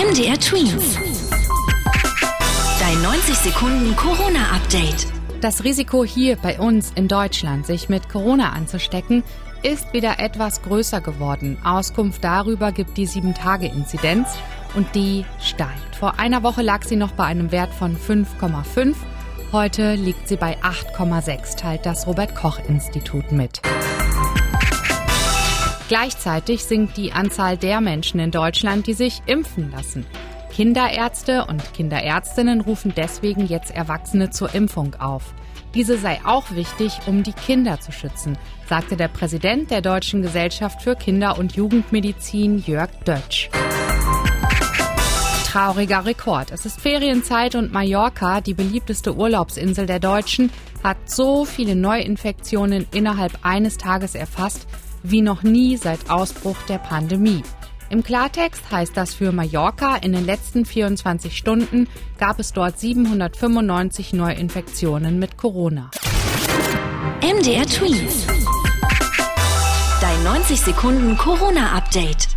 MDR Twins. Dein 90 Sekunden Corona-Update. Das Risiko hier bei uns in Deutschland, sich mit Corona anzustecken, ist wieder etwas größer geworden. Auskunft darüber gibt die 7-Tage-Inzidenz und die steigt. Vor einer Woche lag sie noch bei einem Wert von 5,5. Heute liegt sie bei 8,6, teilt das Robert Koch Institut mit. Gleichzeitig sinkt die Anzahl der Menschen in Deutschland, die sich impfen lassen. Kinderärzte und Kinderärztinnen rufen deswegen jetzt Erwachsene zur Impfung auf. Diese sei auch wichtig, um die Kinder zu schützen, sagte der Präsident der Deutschen Gesellschaft für Kinder- und Jugendmedizin Jörg Dötsch. Trauriger Rekord. Es ist Ferienzeit und Mallorca, die beliebteste Urlaubsinsel der Deutschen, hat so viele Neuinfektionen innerhalb eines Tages erfasst wie noch nie seit Ausbruch der Pandemie. Im Klartext heißt das für Mallorca, in den letzten 24 Stunden gab es dort 795 Neuinfektionen mit Corona. MDR Tweet. Dein 90 Sekunden Corona-Update.